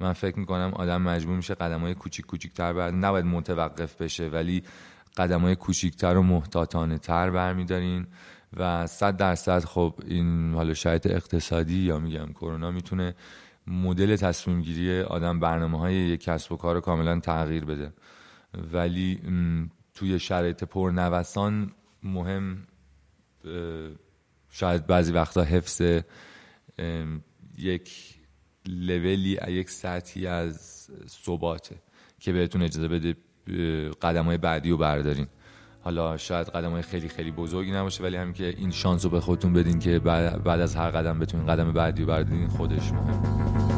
من فکر می‌کنم آدم مجبور میشه قدم های کوچیک کوچیکتر بر نباید متوقف بشه ولی قدم های کوچیکتر و محتاطانه تر برمیدارین و صد درصد خب این حالا شاید اقتصادی یا میگم کرونا می‌تونه مدل تصمیم گیری آدم برنامه های یک کسب و کار کاملا تغییر بده. ولی توی شرایط پرنوسان مهم شاید بعضی وقتا حفظ یک لولی یک سطحی از ثباته که بهتون اجازه بده قدم های بعدی رو بردارین. حالا شاید قدم های خیلی خیلی بزرگی نباشه ولی همین که این شانس رو به خودتون بدین که بعد از هر قدم بتونین قدم بعدی رو بردارین خودش مهم.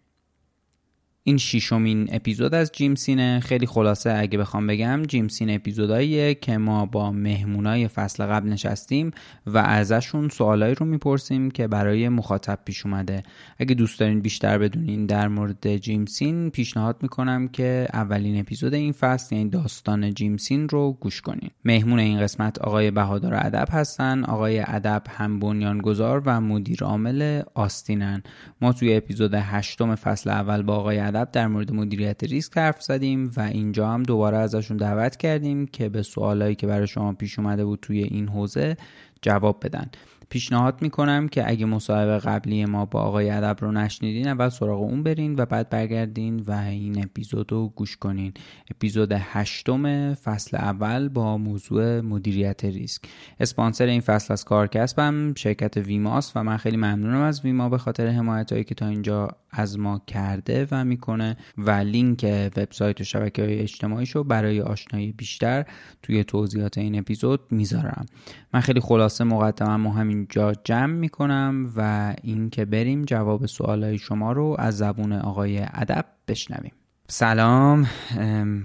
این شیشمین اپیزود از جیمسینه خیلی خلاصه اگه بخوام بگم جیمسین اپیزوداییه که ما با مهمونای فصل قبل نشستیم و ازشون سوالایی رو می‌پرسیم که برای مخاطب پیش اومده. اگه دوست دارین بیشتر بدونین در مورد جیمسین پیشنهاد می‌کنم که اولین اپیزود این فصل یعنی داستان جیمسین رو گوش کنین. مهمون این قسمت آقای بهادار ادب هستن. آقای ادب هم بنیانگذار و مدیر عامل آستینن. ما توی اپیزود هشتم فصل اول با آقای ادب در مورد مدیریت ریسک حرف زدیم و اینجا هم دوباره ازشون دعوت کردیم که به سوالایی که برای شما پیش اومده بود توی این حوزه جواب بدن. پیشنهاد می‌کنم که اگه مصاحبه قبلی ما با آقای ادب رو نشنیدین اول سراغ اون برین و بعد برگردین و این اپیزود رو گوش کنین. اپیزود هشتم فصل اول با موضوع مدیریت ریسک. اسپانسر این فصل از کارکسبم شرکت ویماس و من خیلی ممنونم از ویما به خاطر حمایت هایی که تا اینجا از ما کرده و می‌کنه و لینک وبسایت و شبکه های اجتماعیشو برای آشنایی بیشتر توی توضیحات این اپیزود می‌ذارم. من خیلی خلاصه مقدمم و همینجا جمع می‌کنم و اینکه بریم جواب سوالای شما رو از زبون آقای ادب بشنویم. سلام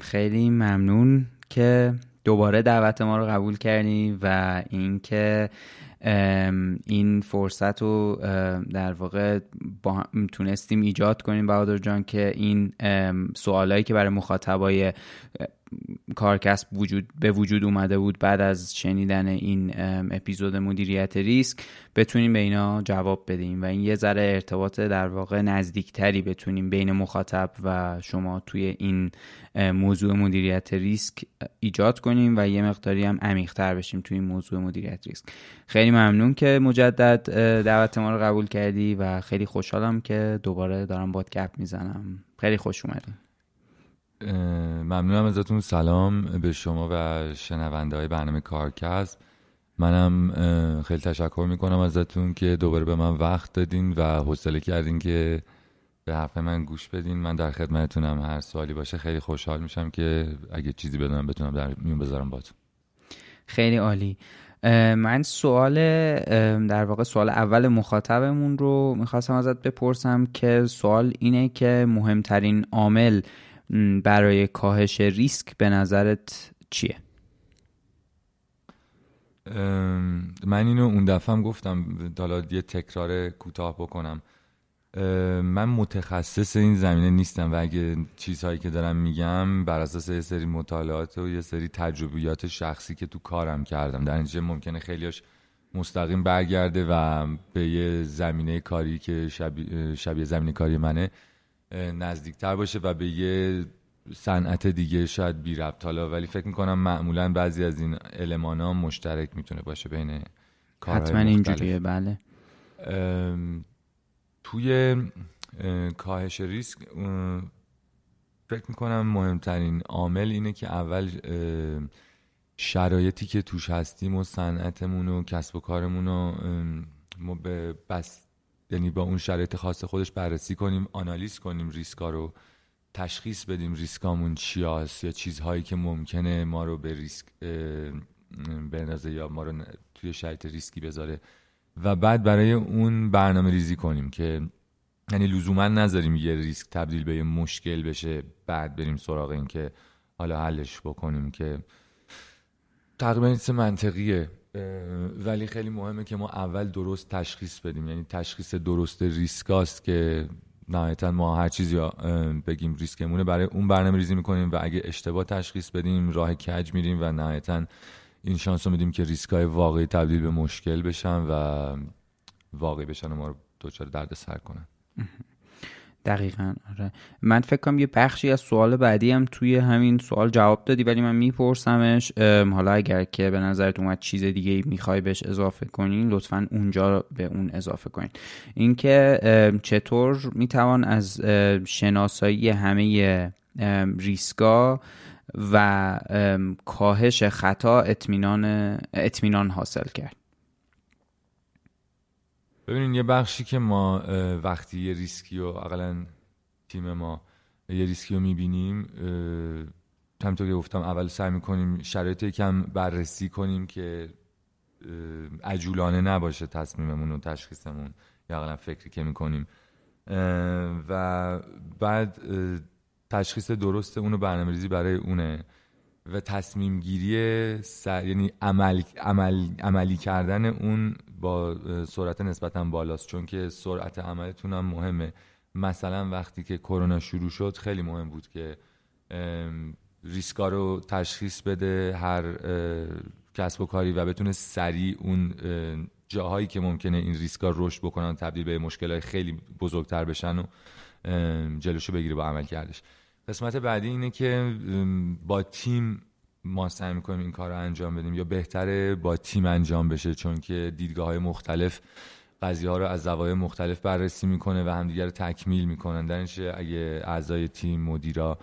خیلی ممنون که دوباره دعوت ما رو قبول کردی و اینکه این فرصت رو در واقع با تونستیم ایجاد کنیم بهادر جان که این سوالایی که برای مخاطبای کارکسب وجود به وجود اومده بود بعد از شنیدن این اپیزود مدیریت ریسک بتونیم به اینا جواب بدیم و این یه ذره ارتباط در واقع نزدیکتری بتونیم بین مخاطب و شما توی این موضوع مدیریت ریسک ایجاد کنیم و یه مقداری هم عمیق‌تر بشیم توی این موضوع مدیریت ریسک. خیلی ممنون که مجدد دعوت ما رو قبول کردی و خیلی خوشحالم که دوباره دارم باد گپ می‌زنم. خیلی خوش اومدی ممنونم ازتون. سلام به شما و شنونده های برنامه کارکسب منم خیلی تشکر می‌کنم ازتون که دوباره به من وقت دادین و حوصله کردین که به حرف من گوش بدین. من در خدمتتونم. هر سوالی باشه خیلی خوشحال میشم که اگه چیزی بدونم بتونم در میون بذارم باتون خیلی عالی. من سوال در واقع سوال اول مخاطبمون رو می‌خواستم ازت بپرسم که سوال اینه که مهمترین عامل برای کاهش ریسک به نظرت چیه؟ من اینو اون دفعه هم گفتم حالا یه تکرار کوتاه بکنم من متخصص این زمینه نیستم و اگه چیزهایی که دارم میگم بر اساس یه سری مطالعات و یه سری تجربیات شخصی که تو کارم کردم در اینجا ممکنه خیلیاش مستقیم برگرده و به یه زمینه کاری که شبیه, شبیه زمینه کاری منه نزدیکتر باشه و به یه صنعت دیگه شاید بی ربط. حالا ولی فکر می‌کنم معمولا بعضی از این علمان ها مشترک می‌تونه باشه بین کارهای حتما اینجوریه بله. توی کاهش ریسک فکر می‌کنم مهمترین عامل اینه که اول شرایطی که توش هستیم و صنعتمون و کسب و کارمون رو ما به بس یعنی با اون شرایط خاص خودش بررسی کنیم آنالیز کنیم ریسکا رو تشخیص بدیم ریسکامون چی هست یا چیزهایی که ممکنه ما رو به ریسک بندازه یا ما رو توی شرایط ریسکی بذاره. و بعد برای اون برنامه ریزی کنیم که یعنی لزوما نذاریم یه ریسک تبدیل به یه مشکل بشه بعد بریم سراغ این که حالا حلش بکنیم که تقریبا این منطقیه. ولی خیلی مهمه که ما اول درست تشخیص بدیم. یعنی تشخیص درست ریسکاست که نهایتا ما هر چیزی بگیم ریسکمونه. برای اون برنامه ریزی می‌کنیم و اگه اشتباه تشخیص بدیم راه کج میریم و نهایتا این شانس رو میدیم که ریسک های واقعی تبدیل به مشکل بشن و واقعی بشن و ما رو دچار درد سر کنن دقیقا آره. من فکر کنم یه بخشی از سوال بعدی هم توی همین سوال جواب دادی ولی من میپرسمش. حالا اگر که به نظرت اومد چیز دیگه می‌خوای بهش اضافه کنین لطفا اونجا به اون اضافه کنین. اینکه چطور می‌توان از شناسایی همه ریسکا و کاهش خطا اطمینان اطمینان حاصل کرد؟ ببینین یه بخشی که ما وقتی یه ریسکی و اقلا تیم ما یه ریسکی رو می‌بینیم همطور که گفتم اول سعی می‌کنیم شرایط کم بررسی کنیم که عجولانه نباشه تصمیممون و تشخیصمون یا اقلا فکری که می‌کنیم. و بعد تشخیص درست اونو برنامه ریزی برای اونه. و تصمیم گیری یعنی عمل... عمل... عملی کردن اون با سرعت نسبتا بالاست چون که سرعت عملتون هم مهمه. مثلا وقتی که کرونا شروع شد خیلی مهم بود که ریسکا رو تشخیص بده هر کسب و کاری و بتونه سریع اون جاهایی که ممکنه این ریسکا رشد بکنن تبدیل به مشکلات خیلی بزرگتر بشن و جلوشو بگیره با عمل کردش قسمت بعدی اینه که با تیم ما سعی می‌کنیم این کار رو انجام بدیم یا بهتره با تیم انجام بشه چون که دیدگاه های مختلف قضیه ها رو از زوایای مختلف بررسی می‌کنه و همدیگه رو تکمیل می‌کنن. درنش اگه اعضای تیم مدیرا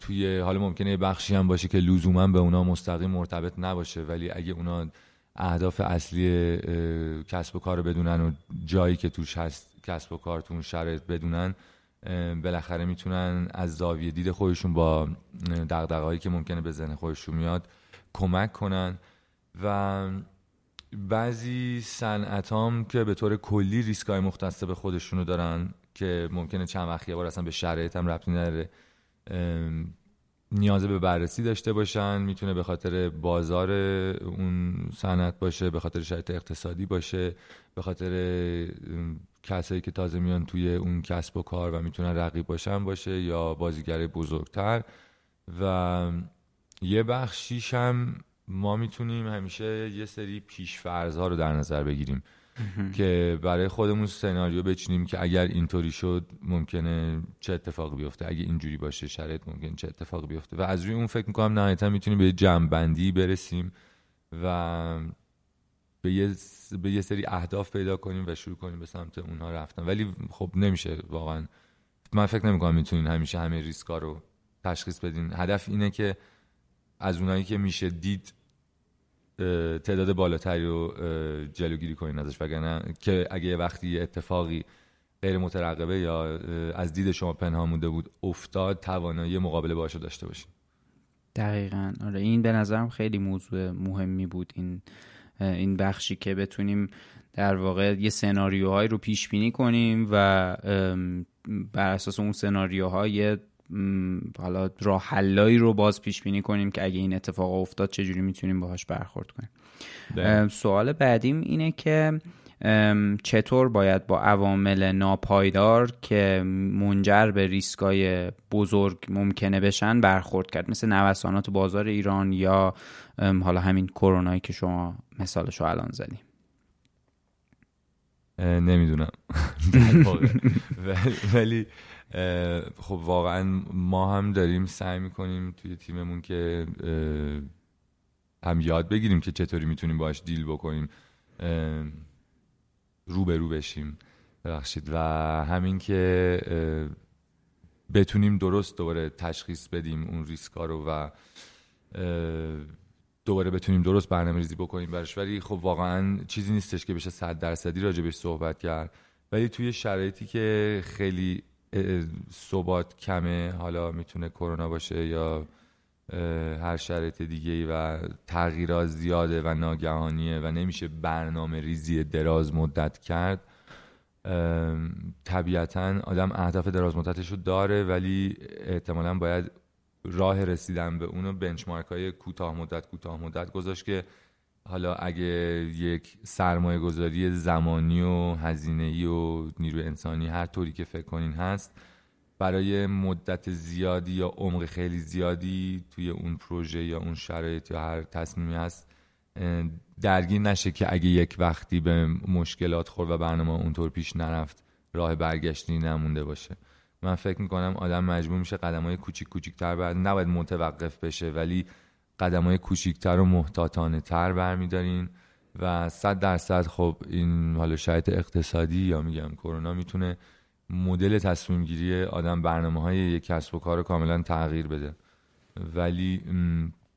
توی حال ممکنه بخشی هم باشه که لزوما به اونا مستقیم مرتبط نباشه ولی اگه اونا اهداف اصلی کسب و کار بدونن و جایی که توش هست کسب و کارتون شرایط بدونن بالاخره می‌تونن از زاویه دید خودشون با دقدقهایی که ممکنه به ذهن خودشون میاد کمک کنن. و بعضی صنعت هم که به طور کلی ریسک های مختص به خودشونو دارن که ممکنه چند وقت یه بار اصلا به شرایط هم ربطی نداره نیاز به بررسی داشته باشن. می‌تونه به خاطر بازار اون صنعت باشه به خاطر شرایط اقتصادی باشه به خاطر کسایی که تازه میان توی اون کسب و کار و می‌تونن رقیب باشن باشه یا بازیگر بزرگتر. و یه بخشیش هم ما می‌تونیم همیشه یه سری پیشفرزها رو در نظر بگیریم. که برای خودمون سناریو بچینیم که اگر اینطوری شد ممکنه چه اتفاقی بیفته. اگه اینجوری باشه شرایط ممکن چه اتفاقی بیفته. و از روی اون فکر می‌کنم نهایتا می‌تونیم به جمعبندی برسیم و به یه, به یه سری اهداف پیدا کنیم و شروع کنیم به سمت اونها رفتن. ولی خب نمیشه واقعا. من فکر نمی‌کنم می‌تونین همیشه همه ریسکا رو تشخیص بدین. هدف اینه که از اونایی که میشه دید تعداد بالاتری رو جلوگیری کنین ازش وگرنه که اگه یه وقتی اتفاقی غیر مترقبه یا از دید شما پنهان مونده بود افتاد توانایی مقابله باشه داشته باشین. دقیقا. آره این به نظرم خیلی موضوع مهمی بود این این بخشی که بتونیم در واقع یه سناریوهایی رو پیش بینی کنیم و بر اساس اون سناریوهای حالا راه حلایی رو باز پیش بینی کنیم که اگه این اتفاق افتاد چجوری می‌تونیم باهاش برخورد کنیم. سوال بعدیم اینه که چطور باید با عوامل ناپایدار که منجر به ریسکای بزرگ ممکنه بشن برخورد کرد؟ مثل نوسانات بازار ایران یا حالا همین کرونایی که شما مثالش رو الان زدیم نمی‌دونم. ولی خب واقعا ما هم داریم سعی می‌کنیم توی تیممون که هم یاد بگیریم که چطوری می‌تونیم باش دیل بکنیم رو به رو بشیم. ببخشید. و همین که بتونیم درست دوباره تشخیص بدیم اون ریسکا رو و دوباره بتونیم درست برنامه ریزی بکنیم برش ولی خب واقعا چیزی نیستش که بشه صد درصدی راجبش صحبت کرد. ولی توی شرایطی که خیلی ثبات کمه حالا می‌تونه کرونا باشه یا هر شرایط دیگه ای و تغییرات زیاده و ناگهانیه و نمیشه برنامه ریزی دراز مدت کرد طبیعتا آدم اهداف دراز مدتش رو داره ولی احتمالا باید راه رسیدن به اونو بنچمارک های کوتاه مدت کوتاه مدت گذاشت که حالا اگه یک سرمایه گذاری زمانی و هزینه ای و نیروی انسانی هر طوری که فکر کنین هست برای مدت زیادی یا عمق خیلی زیادی توی اون پروژه یا اون شرایط یا هر تصمیمی هست درگیر نشه که اگه یک وقتی به مشکلات خورد و برنامه اونطور پیش نرفت راه برگشتی نمونده باشه. من فکر می‌کنم آدم مجبور میشه قدم های کوچیک کوچیکتر بعد نباید متوقف بشه ولی قدم های کوچیکتر و محتاطانه تر برمیدارین و صد درصد خب این حالا شاید اقتصادی یا میگم کرونا می‌تونه مدل تصمیم گیری آدم برنامه های یک کسب و کار کاملا تغییر بده. ولی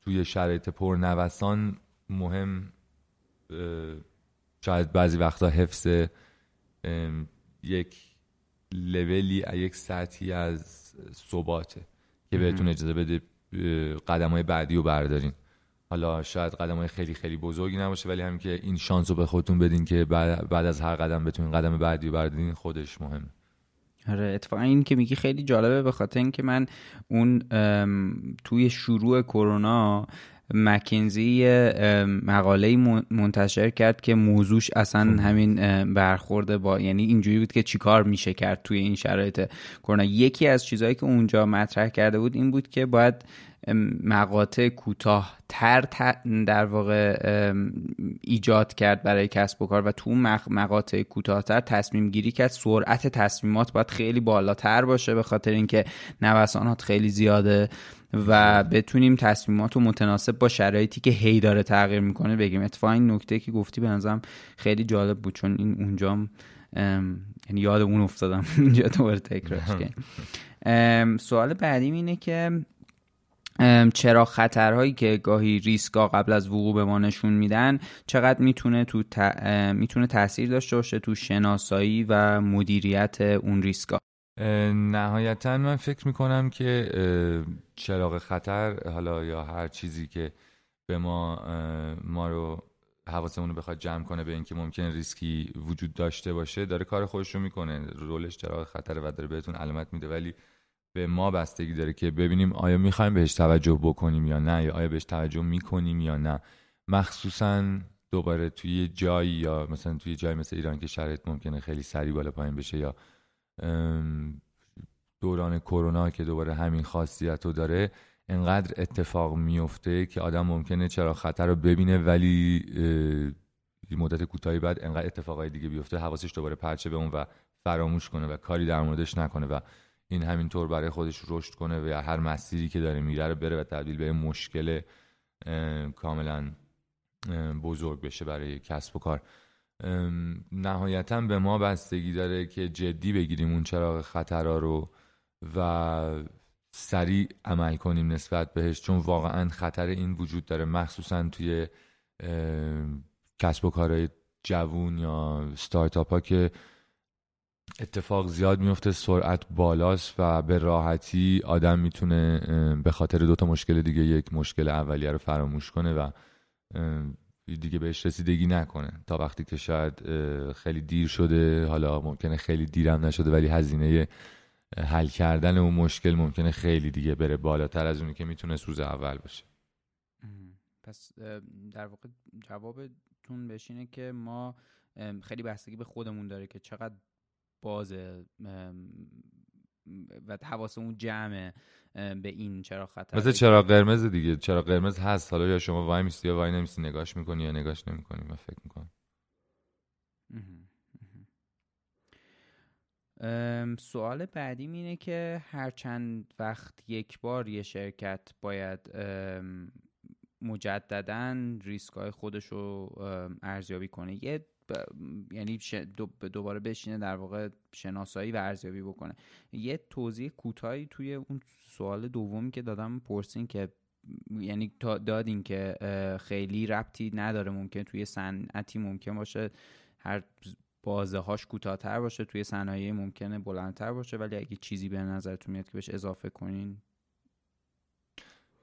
توی شرایط پرنوسان مهم شاید بعضی وقتا حفظ یک لولی یک سطحی از ثباته که بهتون اجازه بده قدم های بعدی رو بردارین. حالا شاید قدم های خیلی خیلی بزرگی نباشه ولی هم که این شانس رو به خودتون بدین که بعد, از هر قدم بتونین قدم بعدی رو بردارین خودش مهمه آره اتفاقا این که میگی خیلی جالبه به خاطر اینکه من اون توی شروع کرونا مکنزی مقاله منتشر کرد که موضوعش اصلا خب. همین برخورده با یعنی اینجوری بود که چیکار میشه کرد توی این شرایط کرونا. یکی از چیزهایی که اونجا مطرح کرده بود این بود که باید مقاطع کوتاه تر در واقع ایجاد کرد برای کسب و کار و تو مقاطع کوتاهتر تصمیم گیری کرد. سرعت تصمیمات باید خیلی بالاتر باشه به خاطر اینکه نوسانات خیلی زیاده. و بتونیم تصمیمات رو متناسب با شرایطی که هی داره تغییر می‌کنه بگیم. اتفاقا این نکته که گفتی به نظرم خیلی جالب بود چون این اونجا یعنی یاد اون افتادم. اینجا دوباره تکرارش کردیم. سوال بعدیم اینه که چرا خطرهایی که گاهی ریسکا قبل از وقوع به ما نشون میدن چقدر می‌تونه تو می‌تونه تاثیر داشته باشه تو شناسایی و مدیریت اون ریسکا نهایتا من فکر می‌کنم که چراغ خطر حالا یا هر چیزی که به ما ما رو حواسمون رو بخواد جمع کنه به اینکه ممکن ریسکی وجود داشته باشه داره کار خودش رو می‌کنه. رولش چراغ خطر و داره بهتون علامت میده. ولی به ما بستگی داره که ببینیم آیا می‌خوایم بهش توجه بکنیم یا نه یا آیا بهش توجه می‌کنیم یا نه. مخصوصا دوباره توی جایی یا مثلا توی جایی مثل ایران که شرایط ممکنه خیلی سریع بالا پایین بشه یا دوران کرونا که دوباره همین خاصیت رو داره انقدر اتفاق میفته که آدم ممکنه چرا خطر رو ببینه ولی مدت کوتاهی بعد انقدر اتفاقای دیگه بیفته حواسش دوباره پرچه به اون و فراموش کنه و کاری در موردش نکنه و این همینطور برای خودش رشد کنه و هر مسیری که داره میره رو بره و تبدیل به مشکل کاملا بزرگ بشه برای کسب و کار. نهایتا به ما بستگی داره که جدی بگیریم اون چراغ خطرها رو و سریع عمل کنیم نسبت بهش چون واقعا خطر این وجود داره. مخصوصا توی کسب و کارهای جوون یا ستارتاپ ها که اتفاق زیاد میفته سرعت بالاست و به راحتی آدم می‌تونه به خاطر دو تا مشکل دیگه یک مشکل اولیه رو فراموش کنه و دیگه بهش رسیدگی نکنه. تا وقتی که شاید خیلی دیر شده حالا ممکنه خیلی دیرم نشده ولی هزینه حل کردن اون مشکل ممکنه خیلی دیگه بره بالاتر از اونی که می‌تونه روز اول باشه. پس در واقع جوابتون بشینه که ما خیلی بستگی به خودمون داره که چقدر بازه و حواسمون جمعه به این چرا خطر مثل چرا قرمز دیگه چرا قرمز هست. حالا یا شما وای میستی یا وای نمیستی نگاش می‌کنی یا نگاش نمی‌کنی من فکر می‌کنم. سوال بعدی اینه که هر چند وقت یک بار یه شرکت باید مجددا ریسک های خودش رو ارزیابی کنه. یه یعنی دوباره بشینه در واقع شناسایی و ارزیابی بکنه. یه توضیح کوتاهی توی اون سوال دومی که دادم پرسین که یعنی دادین که خیلی ربطی نداره ممکن توی صنعتی ممکن باشه هر بازه هاش کوتاهتر باشه توی صنایع ممکنه بلندتر باشه ولی اگه چیزی به نظرتون میاد که بهش اضافه کنین؟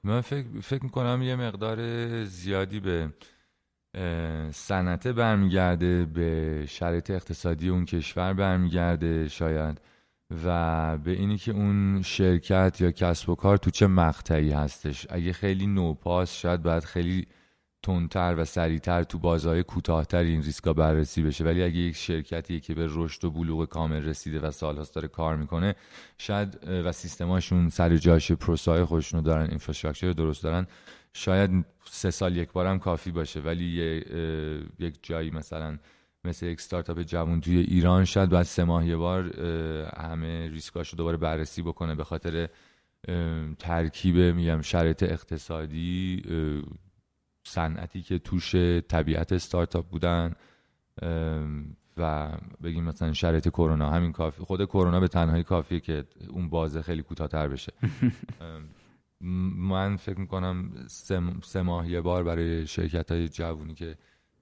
من فکر, فکر می‌کنم یه مقدار زیادی به صنعت برمیگرده به شرایط اقتصادی اون کشور برمیگرده شاید. و به اینی که اون شرکت یا کسب و کار تو چه مقطعی هستش. اگه خیلی نوپاس شاید باید خیلی تندتر و سریعتر تو بازهای کوتاهتر این ریسکا بررسی بشه. ولی اگه یک شرکتی که به رشد و بلوغ کامل رسیده و سالهاست داره کار می‌کنه شاید و سیستماشون سر جاش پروسای خودشونو دارن اینفراستراکچر درست دارن شاید سه سال یک بارم کافی باشه. ولی یک جایی مثلا مثل یک ستارتاپ جوان توی ایران شاید بعد سه ماه یه بار همه ریسکاش رو دوباره بررسی بکنه. به خاطر ترکیب میگم شرایط اقتصادی صنعتی که توش طبیعت استارتاپ بودن و بگیم مثلا شرایط کرونا همین کافی. خود کرونا به تنهایی کافیه که اون بازه خیلی کوتاهتر بشه. من فکر می‌کنم سه, سه ماه یه بار برای شرکت های جوونی که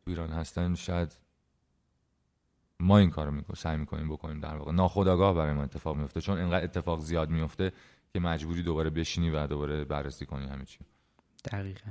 تو ایران هستن شاید ما این کارو می‌کنیم سعی می‌کنیم بکنیم در واقع. ناخداگاه برای ما اتفاق میفته چون اینقدر اتفاق زیاد میفته که مجبوری دوباره بشینی و دوباره بررسی کنی همه چی. دقیقاً.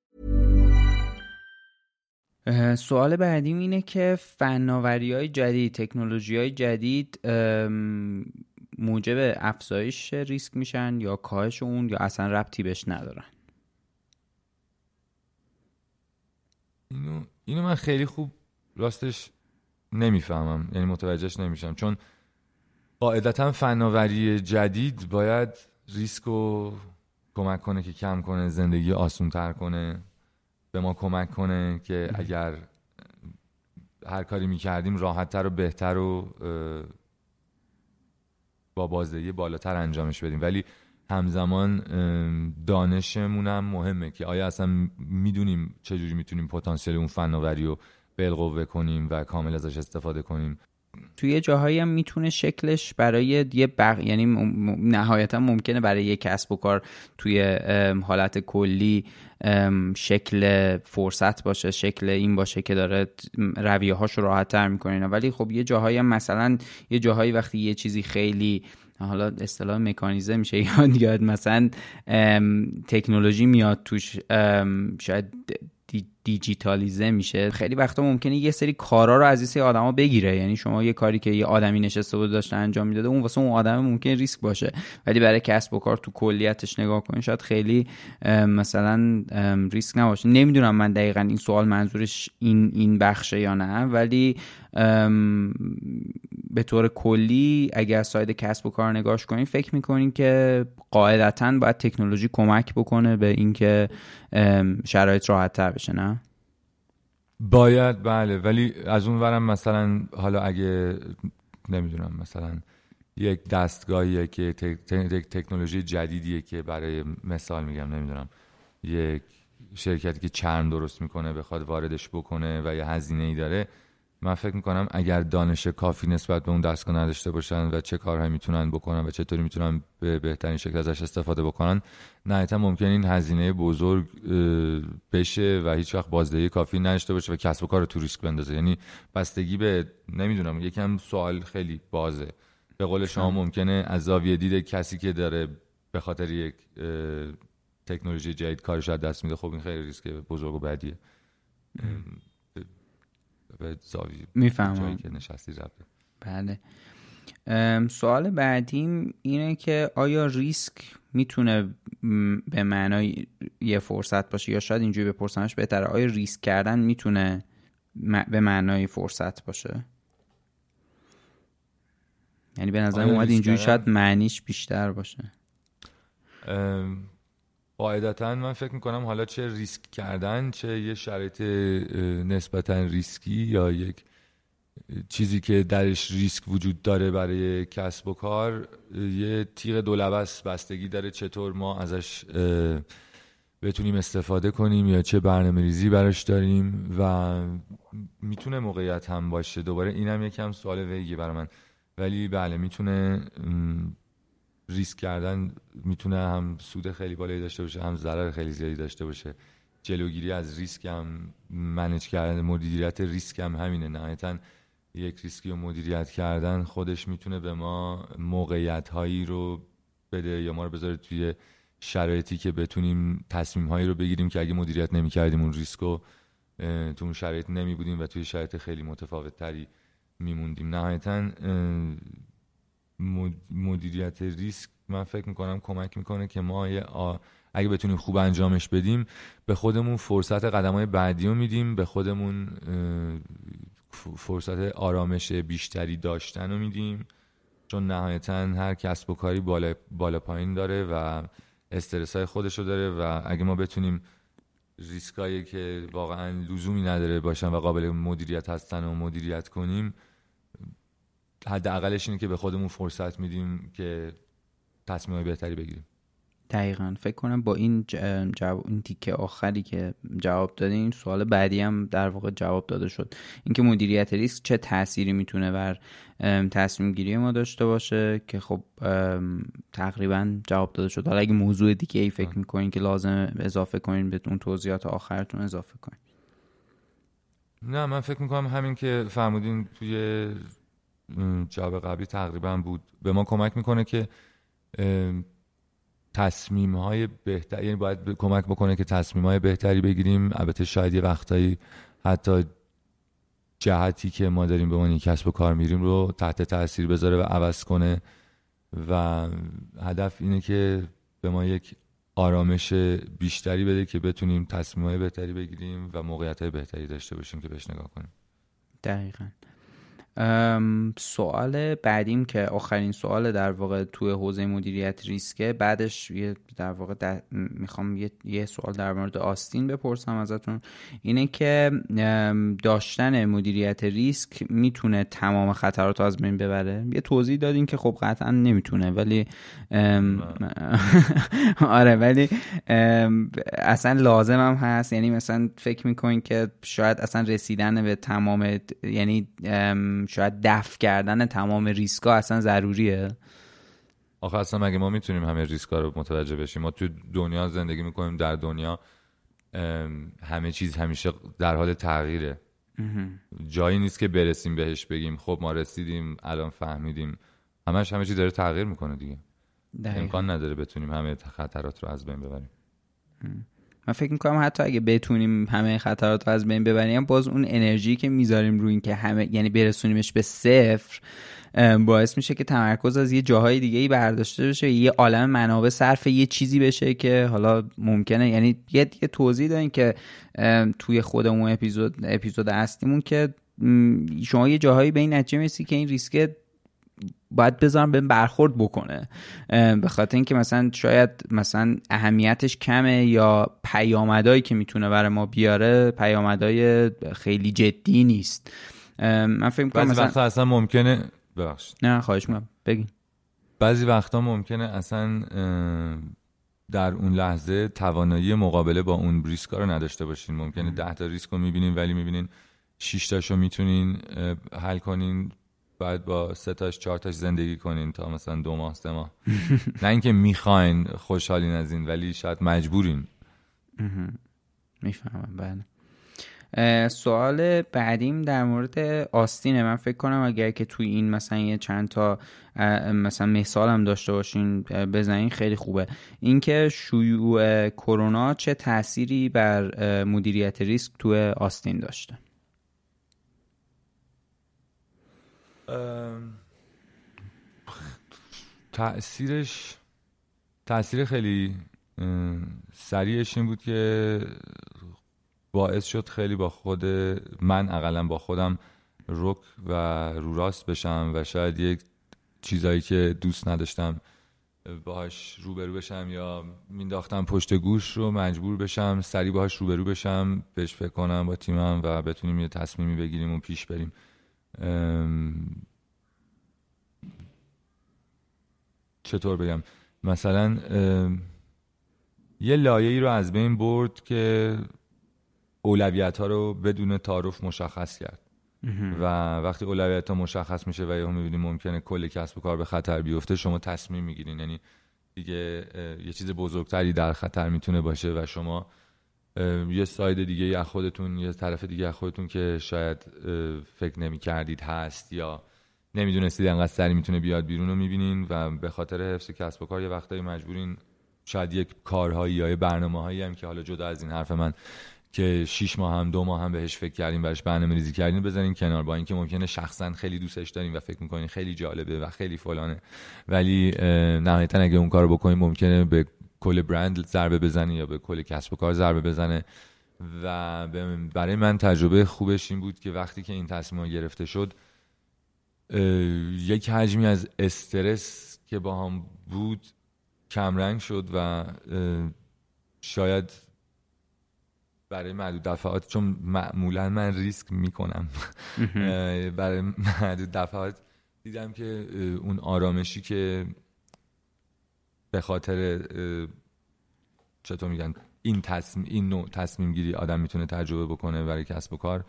سوال بعدیم اینه که فناوری های جدید تکنولوژی های جدید موجب افزایش ریسک میشن یا کاهش اون یا اصلا ربطی بهش ندارن؟ اینو, اینو من خیلی خوب راستش نمی‌فهمم یعنی متوجهش نمیشم چون قاعدتا فناوری جدید باید ریسک رو کمک کنه که کم کنه زندگی آسون تر کنه. به ما کمک کنه که اگر هر کاری می‌کردیم راحتتر و بهتر و با بازدهی بالاتر انجامش بدیم. ولی همزمان دانشمون هم مهمه که آیا اصلا می‌دونیم چجوری می‌تونیم پتانسیل اون فناوری رو بالقوه کنیم و کامل ازش استفاده کنیم. توی جاهایی هم می‌تونه شکلش برای یه بق... یعنی نهایتا ممکنه برای یه کسب و کار توی حالت کلی شکل فرصت باشه شکل این باشه که داره رویه هاش راحت تر می‌کنه ولی خب یه جاهایی هم مثلا یه جاهایی وقتی یه چیزی خیلی حالا اصطلاح مکانیزه میشه یاد یاد مثلا تکنولوژی میاد توش شاید دیجیتالیزه میشه. خیلی وقتا ممکنه یه سری کارا رو از این آدما بگیره. یعنی شما یه کاری که یه آدمی نشسته بود داشته انجام می‌داده اون واسه اون آدم ممکن ریسک باشه. ولی برای کسب و کار تو کلیتش نگاه کنین شاید خیلی مثلا ریسک نباشه. نمی‌دونم من دقیقا این سوال منظورش این این بخشه یا نه. ولی به طور کلی اگر از ساید کسب و کار نگاش کنین فکر می‌کنین که قاعدتا باید تکنولوژی کمک بکنه به اینکه شرایط راحت تر بشه نه؟ باید بله ولی از اون ورم مثلا حالا اگه نمی‌دونم مثلا یک دستگاهیه که تکنولوژی جدیدیه که برای مثال میگم نمی‌دونم یک شرکتی که چرم درست می‌کنه بخواد واردش بکنه و یه هزینه ای داره. من فکر می‌کنم اگر دانش کافی نسبت به اون دستگاه نداشته باشن و چه کارهایی می‌تونن بکنن و چطوری می‌تونن به بهترین شکل ازش استفاده بکنن نهایتا ممکن این هزینه بزرگ بشه و هیچ وقت بازدهی کافی نداشته باشه و کسب و کار تو ریسک بندازه. یعنی بستگی به نمی‌دونم یکم سوال خیلی بازه. به قول شما ممکنه از زاویه دید کسی که داره به خاطر یک تکنولوژی جدید کارش دست میده خب این خیلی ریسک بزرگ و بدیه. به زاویه می‌فهمم. که نشستی رفته بله. سوال بعدیم اینه که آیا ریسک می‌تونه به معنای یه فرصت باشه یا شاید اینجوری بپرسمش بهتره؟ آیا ریسک کردن می‌تونه به معنای فرصت باشه؟ یعنی به نظر اومد اینجوری شاید معنیش بیشتر باشه. قاعدتا من فکر می‌کنم حالا چه ریسک کردن چه یه شرایط نسبتا ریسکی یا یک چیزی که درش ریسک وجود داره برای کسب و کار یه تیغ دولبست بستگی داره چطور ما ازش بتونیم استفاده کنیم یا چه برنامه ریزی براش داریم و می‌تونه موقعیت هم باشه. دوباره اینم یکم سوال ویگی برای من. ولی بله می‌تونه ریسک کردن می‌تونه هم سود خیلی بالایی داشته باشه هم ضرر خیلی زیادی داشته باشه. جلوگیری از ریسک هم manage کردن مدیریت ریسک هم همینه. نهایتا یک ریسکی رو مدیریت کردن خودش می‌تونه به ما موقعیت هایی رو بده یا ما رو بذاره توی شرایطی که بتونیم تصمیم هایی رو بگیریم که اگه مدیریت نمی کردیم اون ریسک رو تو اون شرایط نمی بودیم و توی شرایط خیلی متفاوت تری میموندیم. نهایتا مدیریت ریسک من فکر می‌کنم کمک می‌کنه که ما اگه بتونیم خوب انجامش بدیم به خودمون فرصت قدم های بعدی رو میدیم به خودمون فرصت آرامش بیشتری داشتن رو میدیم. چون نهایتا هر کسب و کاری بالا, بالا پایین داره و استرس های خودش رو داره و اگه ما بتونیم ریسکایی که واقعا لزومی نداره باشن و قابل مدیریت هستن و مدیریت کنیم حداقلش اینه که به خودمون فرصت میدیم که تصمیم بهتری بگیریم. دقیقا. فکر کنم با این جواب این تیکه آخری که جواب دادین سوال بعدی هم در واقع جواب داده شد. اینکه مدیریت ریسک چه تأثیری می‌تونه بر تصمیم گیری ما داشته باشه که خب تقریبا جواب داده شد. حالا اگه موضوع دیگه ای فکر می‌کنین که لازم اضافه کنین به اون توضیحات آخرتون اضافه کنین. نه من فکر می‌کنم همین که فرمودین توی جواب قبلی تقریبا بود. به ما کمک می‌کنه که تصمیم های بهتر یعنی باید کمک بکنه که تصمیم های بهتری بگیریم. البته شاید یه وقتایی حتی جهتی که ما داریم به عنوان کسب و کار میریم رو تحت تاثیر بذاره و عوض کنه. و هدف اینه که به ما یک آرامش بیشتری بده که بتونیم تصمیم های بهتری بگیریم و موقعیت های بهتری داشته باشیم که بهش نگاه کنیم. دقیقا. سوال بعدیم که آخرین سوال در واقع توی حوزه مدیریت ریسکه. بعدش یه در واقع می‌خوام یه،, یه سوال در مورد آستین بپرسم ازتون. اینه که داشتن مدیریت ریسک می‌تونه تمام خطرات از بین ببره؟ یه توضیح دادین که خب قطعا نمی‌تونه ولی آره ولی اصلا لازم هم هست. یعنی مثلا فکر می‌کنین که شاید اصلا رسیدن به تمام یعنی شاید دفع کردن تمام ریسکا اصلا ضروریه. آخه اصلا مگه ما می‌تونیم همه ریسکا رو متوجه بشیم؟ ما توی دنیا زندگی می‌کنیم در دنیا همه چیز همیشه در حال تغییره. جایی نیست که برسیم بهش بگیم خب ما رسیدیم الان فهمیدیم. همش همه چی داره تغییر می‌کنه دیگه. دقیقاً. امکان نداره بتونیم همه خطرات رو از بین ببریم. من فکر می‌کنم حتی اگه بتونیم همه خطرات رو از بین ببریم باز اون انرژی که می‌ذاریم روی این که همه یعنی برسونیمش به صفر باعث میشه که تمرکز از یه جاهای دیگه ای برداشته بشه یه عالم منابع صرف یه چیزی بشه که حالا ممکنه. یعنی یه, یه توضیح دارین که توی خودمون اپیزود اپیزود اصلیمون که شما یه جاهایی به این نتیجه می‌رسی که این ریسک باید بذارم به برخورد بکنه. به خاطر اینکه مثلا شاید مثلا اهمیتش کمه یا پیامدهایی که می‌تونه برای ما بیاره پیامدهای خیلی جدی نیست. من فکر می‌کنم بعضی مثلا وقتا اصلا ممکنه ببخشید. نه خواهش می‌کنم. بگین. بعضی وقتا ممکنه اصلا در اون لحظه توانایی مقابله با اون ریسک رو نداشته باشین. ممکنه ده تا ریسک رو می‌بینین ولی می‌بینین 6 تاشو می‌تونین حل کنین. بعد با سه تاش چهار تاش زندگی کنین تا مثلا دو ماه سه ماه. نه اینکه می‌خواین خوشحالین از این ولی شاید مجبورین. می‌فهمم بله. سوال بعدیم در مورد آستینه. من فکر کنم اگر که توی این مثلا یه چند تا مثلا مثال هم داشته باشین بزنین خیلی خوبه. اینکه شیوع کرونا چه تأثیری بر مدیریت ریسک توی آستین داشته؟ تأثیرش تأثیر خیلی سریعش این بود که باعث شد خیلی با خود من اقلا با خودم رک و رو راست بشم و شاید یک چیزایی که دوست نداشتم باهاش روبرو بشم یا مینداختم پشت گوش رو مجبور بشم سریع باهاش روبرو بشم بهش فکر کنم با تیمم و بتونیم یه تصمیمی بگیریم و پیش بریم. چطور بگم؟ مثلا یه لایه رو از بین برد که اولویت ها رو بدون تعارف مشخص کرد. و وقتی اولویت ها مشخص میشه و یهو می‌بینیم ممکنه کل کسب و کار به خطر بیفته شما تصمیم می‌گیرین. یعنی دیگه یه چیز بزرگتری در خطر می‌تونه باشه و شما یه ساید دیگه از خودتون یه طرف دیگه از خودتون که شاید فکر نمی کردید هست یا نمی‌دونستید انقدر سری می‌تونه بیاد بیرون رو می‌بینین و به خاطر حفظ کسب و کار یه وقتایی مجبورین شاید یک کارهایی یا برنامه هایی هم که حالا جدا از این حرف من که شیش ماه هم دو ماه هم بهش فکر کردیم براش برنامه ریزی کردیم بذارین کنار با اینکه ممکنه شخصا خیلی دوستش داریم و فکر می‌کنین خیلی جالبه و خیلی فلانه. ولی نهایتا اگه اون کارو بکنین ممکنه به کل برند ضربه بزنه یا به کل کسب و کار ضربه بزنه. و برای من تجربه خوبش این بود که وقتی که این تصمیم گرفته شد یک حجمی از استرس که با هم بود کمرنگ شد و شاید برای معدود دفعات چون معمولا من ریسک می‌کنم. برای معدود دفعات دیدم که اون آرامشی که به خاطر چطور میگن این تصمیم این نوع تصمیم گیری آدم می‌تونه تجربه بکنه برای کسب و کار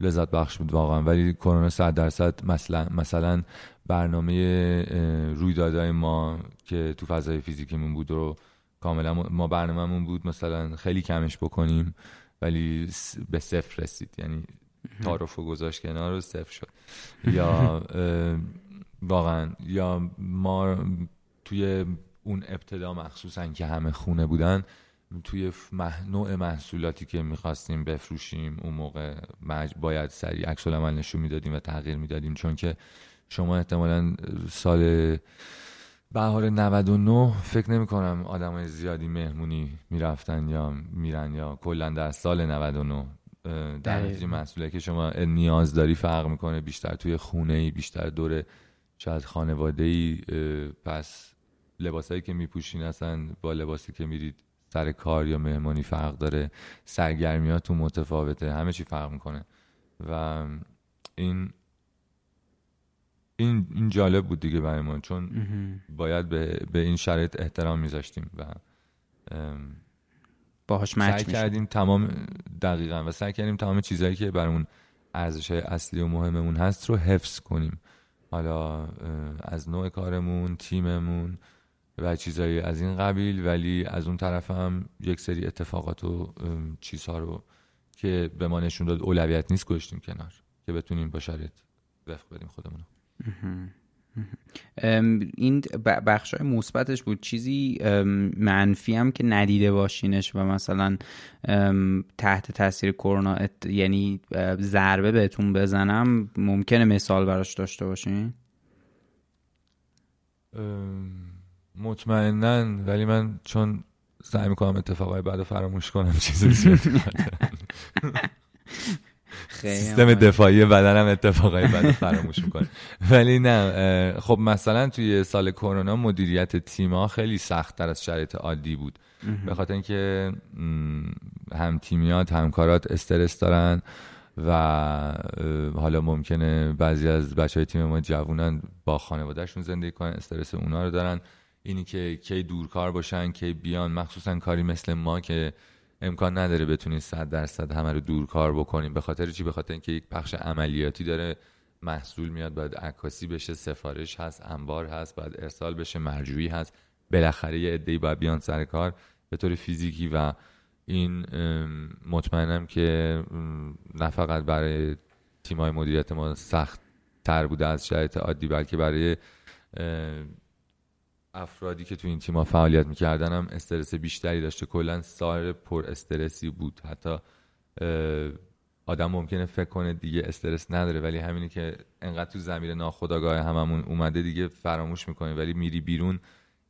لذت بخش بود واقعا. ولی کرونا صد درصد مثلا مثلا برنامه رویدادهای ما که تو فضای فیزیکیمون بود رو کاملا ما برنامهمون بود مثلا خیلی کمش بکنیم ولی به صفر رسید. یعنی تعارف رو گذاشت کنار و صفر شد. یا واقعا یا ما توی اون ابتدا مخصوصا که همه خونه بودن توی. نوع محصولاتی که می‌خواستیم بفروشیم اون موقع مج... باید سریع عکس العمل نشون می‌دادیم و تغییر می‌دادیم چون که شما احتمالا سال بهار 99 فکر نمی کنم آدم های زیادی مهمونی می‌رفتن یا میرن یا کلا در سال 99 اه، در. نتیجه محصولی که شما نیاز داری فرق می‌کنه بیشتر توی خونه ای بیشتر دور شاید خانواده ای پس لباسایی که میپوشین اصلا با لباسی که میرید سر کار یا مهمانی فرق داره؟ سرگرمیاتون متفاوته همه چی فرق می‌کنه. و این این این جالب بود دیگه برای ما چون باید به, به این شرایط احترام میذاشتیم و باهاش سعی مچ میشه کردیم تمام دقیقا و سعی کردیم تمام چیزهایی که برامون ارزش اصلی و مهممون هست رو حفظ کنیم. حالا از نوع کارمون تیممون و چیزایی از این قبیل ولی از اون طرف هم یک سری اتفاقات و چیزها رو که به ما نشون داد اولویت نیست گذاشتیم کنار که بتونیم با شرایط وفق بدیم خودمون. این بخش های مثبتش بود چیزی منفی هم که ندیده باشینش و مثلا تحت تاثیر کرونا یعنی ضربه بهتون بزنم ممکنه مثال براش داشته باشین مطمئنا ولی من چون سعی می‌کنم اتفاقای بعد فراموش کنم زیادی سیستم دفاعی بدنم اتفاقای بعد فراموش می‌کنه. ولی نه خب مثلا توی سال کرونا مدیریت تیما خیلی سخت تر از شرایط عادی بود. به خاطر اینکه هم تیمیات همکارات استرس دارن و حالا ممکنه بعضی از بچه های تیم ما جوونن با خانوادهشون زندگی کنن استرس اونا رو دارن. اینی که کی دورکار باشن کی بیان. مخصوصا کاری مثل ما که امکان نداره بتونید صد درصد همه رو دور کار بکنیم به خاطر چی؟ به خاطر اینکه یک بخش عملیاتی داره. محصول میاد باید عکاسی بشه سفارش هست انبار هست باید ارسال بشه مرجوعی هست. بالاخره یه عده‌ای باید بیان سر کار. به طور فیزیکی و این مطمئنم که نه فقط برای تیمای مدیریت ما سخت تر بوده از شرایط عادی بلکه برای افرادی که تو این تیم‌ها فعالیت می‌کردن هم استرس بیشتری داشته کلا سال پر استرسی بود. حتی آدم ممکنه فکر کنه دیگه استرس نداره ولی همینی که انقدر تو زمیر ناخداگاه هممون اومده دیگه فراموش می‌کنی. ولی میری بیرون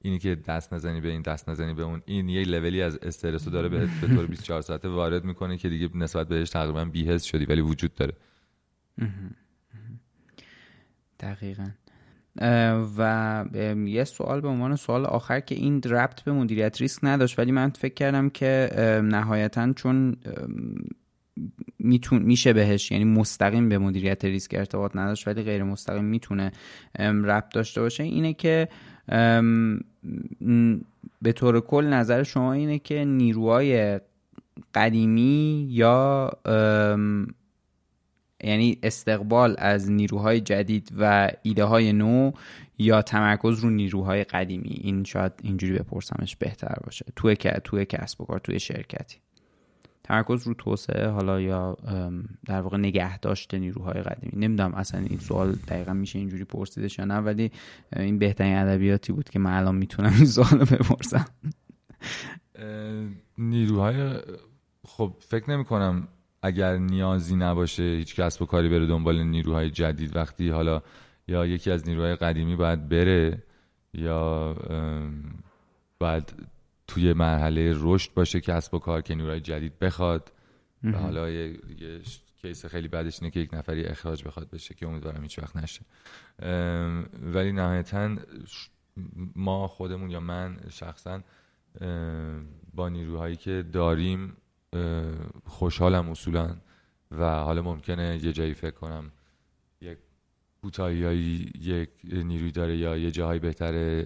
اینی که دست نزنی به این دست نزنی به اون این یه لولی از استرس رو داره به طور 24 ساعته وارد می‌کنه که دیگه نسبت بهش تقریبا بیهست شدی ولی وجود داره. دقیقا. و یه سوال به عنوان سوال آخر که این ربط به مدیریت ریسک نداشت ولی من فکر کردم که نهایتا چون میتون میشه بهش یعنی مستقیم به مدیریت ریسک ارتباط نداشت ولی غیر مستقیم می‌تونه ربط داشته باشه اینه که به طور کل نظر شما اینه که نیروهای قدیمی یا یعنی استقبال از نیروهای جدید و ایده های نو یا تمرکز رو نیروهای قدیمی. این شاید اینجوری بپرسمش بهتر باشه. توی توی کسب و کار توی شرکتی. تمرکز رو توسعه حالا یا در واقع نگه داشته نیروهای قدیمی. نمی‌دونم اصلا این سوال دقیقا میشه اینجوری پرسیدش یا نه ولی این بهترین ادبیاتی بود که من الان می‌تونم این سوال بپرسم. نیروهای خب فکر نمی کنم اگر نیازی نباشه هیچ کسب و کاری بره دنبال نیروهای جدید وقتی حالا یا یکی از نیروهای قدیمی باید بره یا باید توی مرحله رشد باشه کسب و کار که نیروهای جدید بخواد. و حالا یه, کیس خیلی بعدش اینه که یک نفری اخراج بخواد بشه که امیدوارم هیچ وقت نشه. ولی نهایتا ما خودمون یا من شخصا با نیروهایی که داریم خوشحالم اصولا و حالا ممکنه یه جایی فکر کنم یک کوتاهی یک نیروی داره یا یه جاهای بهتر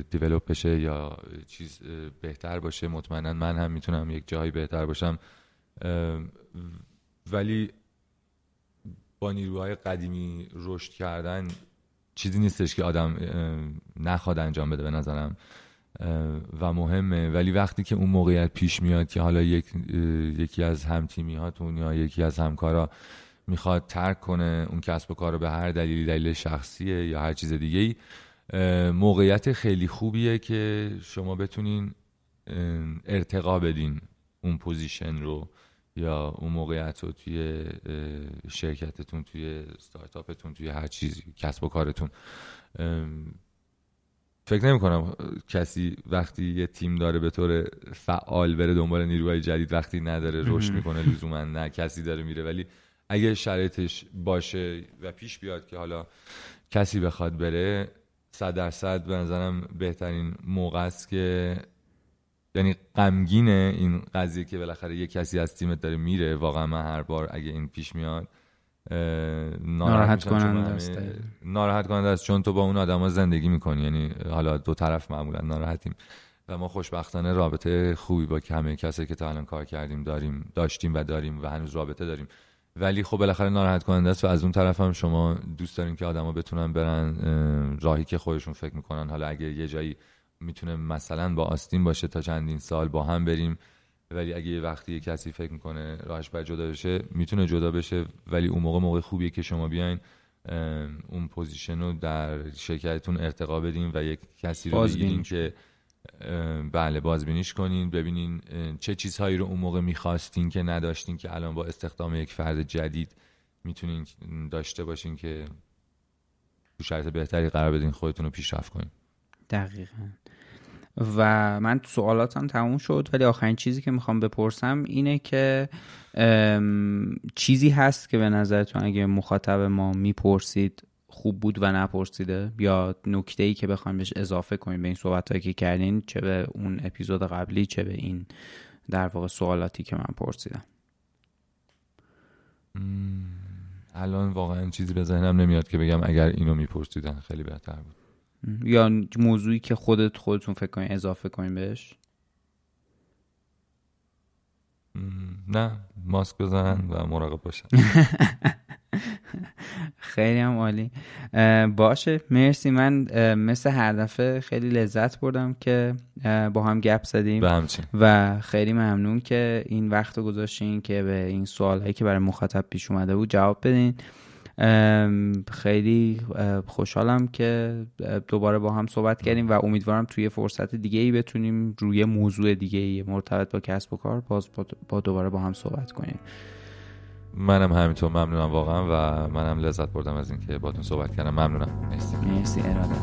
دیولوپ بشه یا چیز بهتر باشه. مطمئنا من هم می‌تونم یک جایی بهتر باشم. ولی با نیروهای قدیمی رشد کردن چیزی نیستش که آدم نخواد انجام بده به نظرم. و مهمه. ولی وقتی که اون موقعیت پیش میاد که حالا یک، یکی از همتیمی هاتون یا یکی از همکارا می‌خواد ترک کنه اون کسب و کار به هر دلیلی دلیل شخصیه یا هر چیز دیگه ای موقعیت خیلی خوبیه که شما بتونین ارتقا بدین اون position رو یا اون موقعیت رو توی شرکتتون توی استارتاپتون توی هر چیزی کسب و کارتون. فکر نمی کنم کسی وقتی یه تیم داره به طور فعال بره دنبال نیروهای جدید وقتی نداره رشد می‌کنه لزوما نه کسی داره میره. ولی اگه شرایطش باشه و پیش بیاد که حالا کسی بخواد بره صد درصد به نظرم بهترین موقع است که یعنی غمگینه این قضیه که بالاخره یه کسی از تیمت داره میره واقعا من هر بار اگه این پیش میاد ناراحت کننده است. ناراحت کننده است. چون تو با اون آدما زندگی می‌کنی یعنی حالا دو طرف معمولا ناراحتیم. و ما خوشبختانه رابطه خوبی با همه کسی که تا الان کار کردیم داریم داشتیم و داریم و هنوز رابطه داریم. ولی خب بالاخره ناراحت کننده است و از اون طرف هم شما دوست دارین که آدما بتونن برن راهی که خودشون فکر می‌کنن. حالا اگه یه جایی می‌تونه مثلا با آستین باشه تا چندین سال با هم بریم. ولی اگه یه وقتی یه کسی فکر می‌کنه راهش باید جدا بشه می‌تونه جدا بشه. ولی اون موقع موقع خوبیه که شما بیاین اون position رو در شرکتتون ارتقا بدین و یک کسی رو بگیرین که بله بازبینیش کنین. ببینین چه چیزهایی رو اون موقع می‌خواستین که نداشتین که الان با استخدام یک فرد جدید می‌تونین داشته باشین که تو شرط بهتری قرار بدین خودتون رو پیشرفت کنین. دقیقا. و من سوالاتم تموم شد ولی آخرین چیزی که می‌خوام بپرسم اینه که چیزی هست که به نظرتون اگه مخاطب ما می‌پرسید خوب بود و نپرسیده؟ یا نکته ای که بخوایم بهش اضافه کنیم به این صحبت هایی که کردین چه به اون اپیزود قبلی چه به این در واقع سوالاتی که من پرسیدم؟ الان واقعا چیزی به ذهنم نمیاد که بگم اگر اینو میپرسیدن خیلی بهتر بود. یا موضوعی که خودت خودتون فکر کنین اضافه کنین بهش؟ نه ماسک بزنن و مراقب باشن. خیلی هم عالی. باشه. مرسی. من مثل هر دفعه خیلی لذت بردم که با هم گپ زدیم. و خیلی ممنون که این وقت رو گذاشتین که به این سوال هایی که برای مخاطب پیش اومده بود جواب بدین. خیلی خوشحالم که دوباره با هم صحبت کردیم و امیدوارم توی فرصت دیگه ای بتونیم روی موضوع دیگه ای مرتبط با کسب و کار باز با دوباره با هم صحبت کنیم. منم همینطور ممنونم واقعا و منم لذت بردم از اینکه باتون صحبت کردم. ممنونم. مرسی. مرسی اراده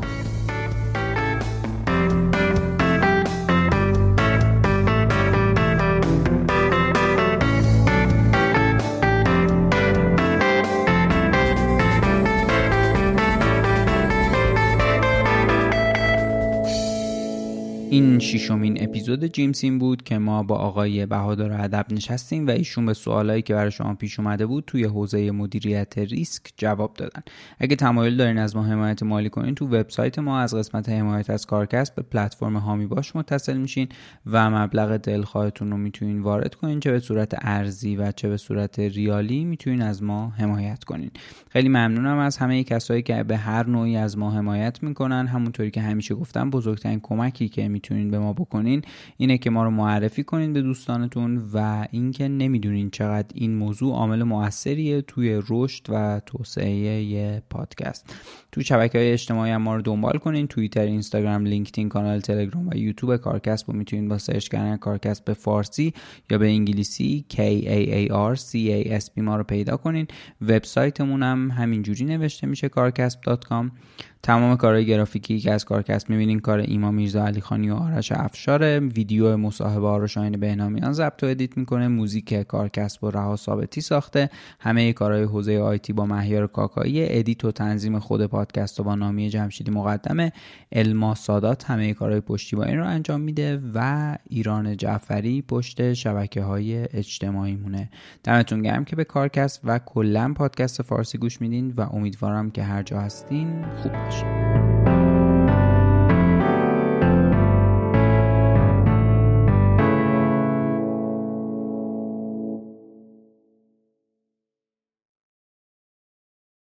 این ششمین اپیزود جیمسین بود که ما با آقای بهادر ادب نشستیم و ایشون به سوالایی که برای شما پیش اومده بود توی حوزه مدیریت ریسک جواب دادن. اگه تمایل دارین از ما حمایت مالی کنین تو وبسایت ما از قسمت حمایت از کارکسب به پلتفرم هامی باش متصل میشین و مبلغ دلخواهتون رو می‌تونین وارد کنین چه به صورت ارزی و چه به صورت ریالی می‌تونین از ما حمایت کنین. خیلی ممنونم از همه کسایی که به هر نوعی از ما حمایت می‌کنن. همونطوری که همیشه گفتم بزرگترین کمکی که می‌تونین به ما بکنین اینه که ما رو معرفی کنین به دوستانتون و اینکه نمی‌دونین چقدر این موضوع عامل موثریه توی رشد و توسعه پادکست. تو شبکه های اجتماعی هم ما رو دنبال کنین توییتر اینستاگرام لینکدین کانال تلگرام و یوتیوب کارکست رو می‌تونین با search کردن کارکست به فارسی یا به انگلیسی K A A R C A S T ما رو پیدا کنین. وبسایتمون هم همینجوری نوشته میشه کارکست.com تمام کارهای گرافیکی که از کارکست می‌بینین کار ایما میرزا علی خانی و آرش افشار ویدیو مصاحبه ها رو شاهین بهنامیان ضبط و edit می‌کنه. موزیک کارکست با رها ثابتی ساخته. همه کارهای حوزه IT با مهیار کاکایی. edit و تنظیم خود پادکست و با نامی جمشیدی مقدمه. الما سادات همه کارهای پشتیبانی رو انجام میده و ایران جعفری پشت شبکه های اجتماعی مونه. دمتون گرم که به کارکست و کلا پادکست فارسی گوش میدین و امیدوارم که هر جا هستین خوب باشین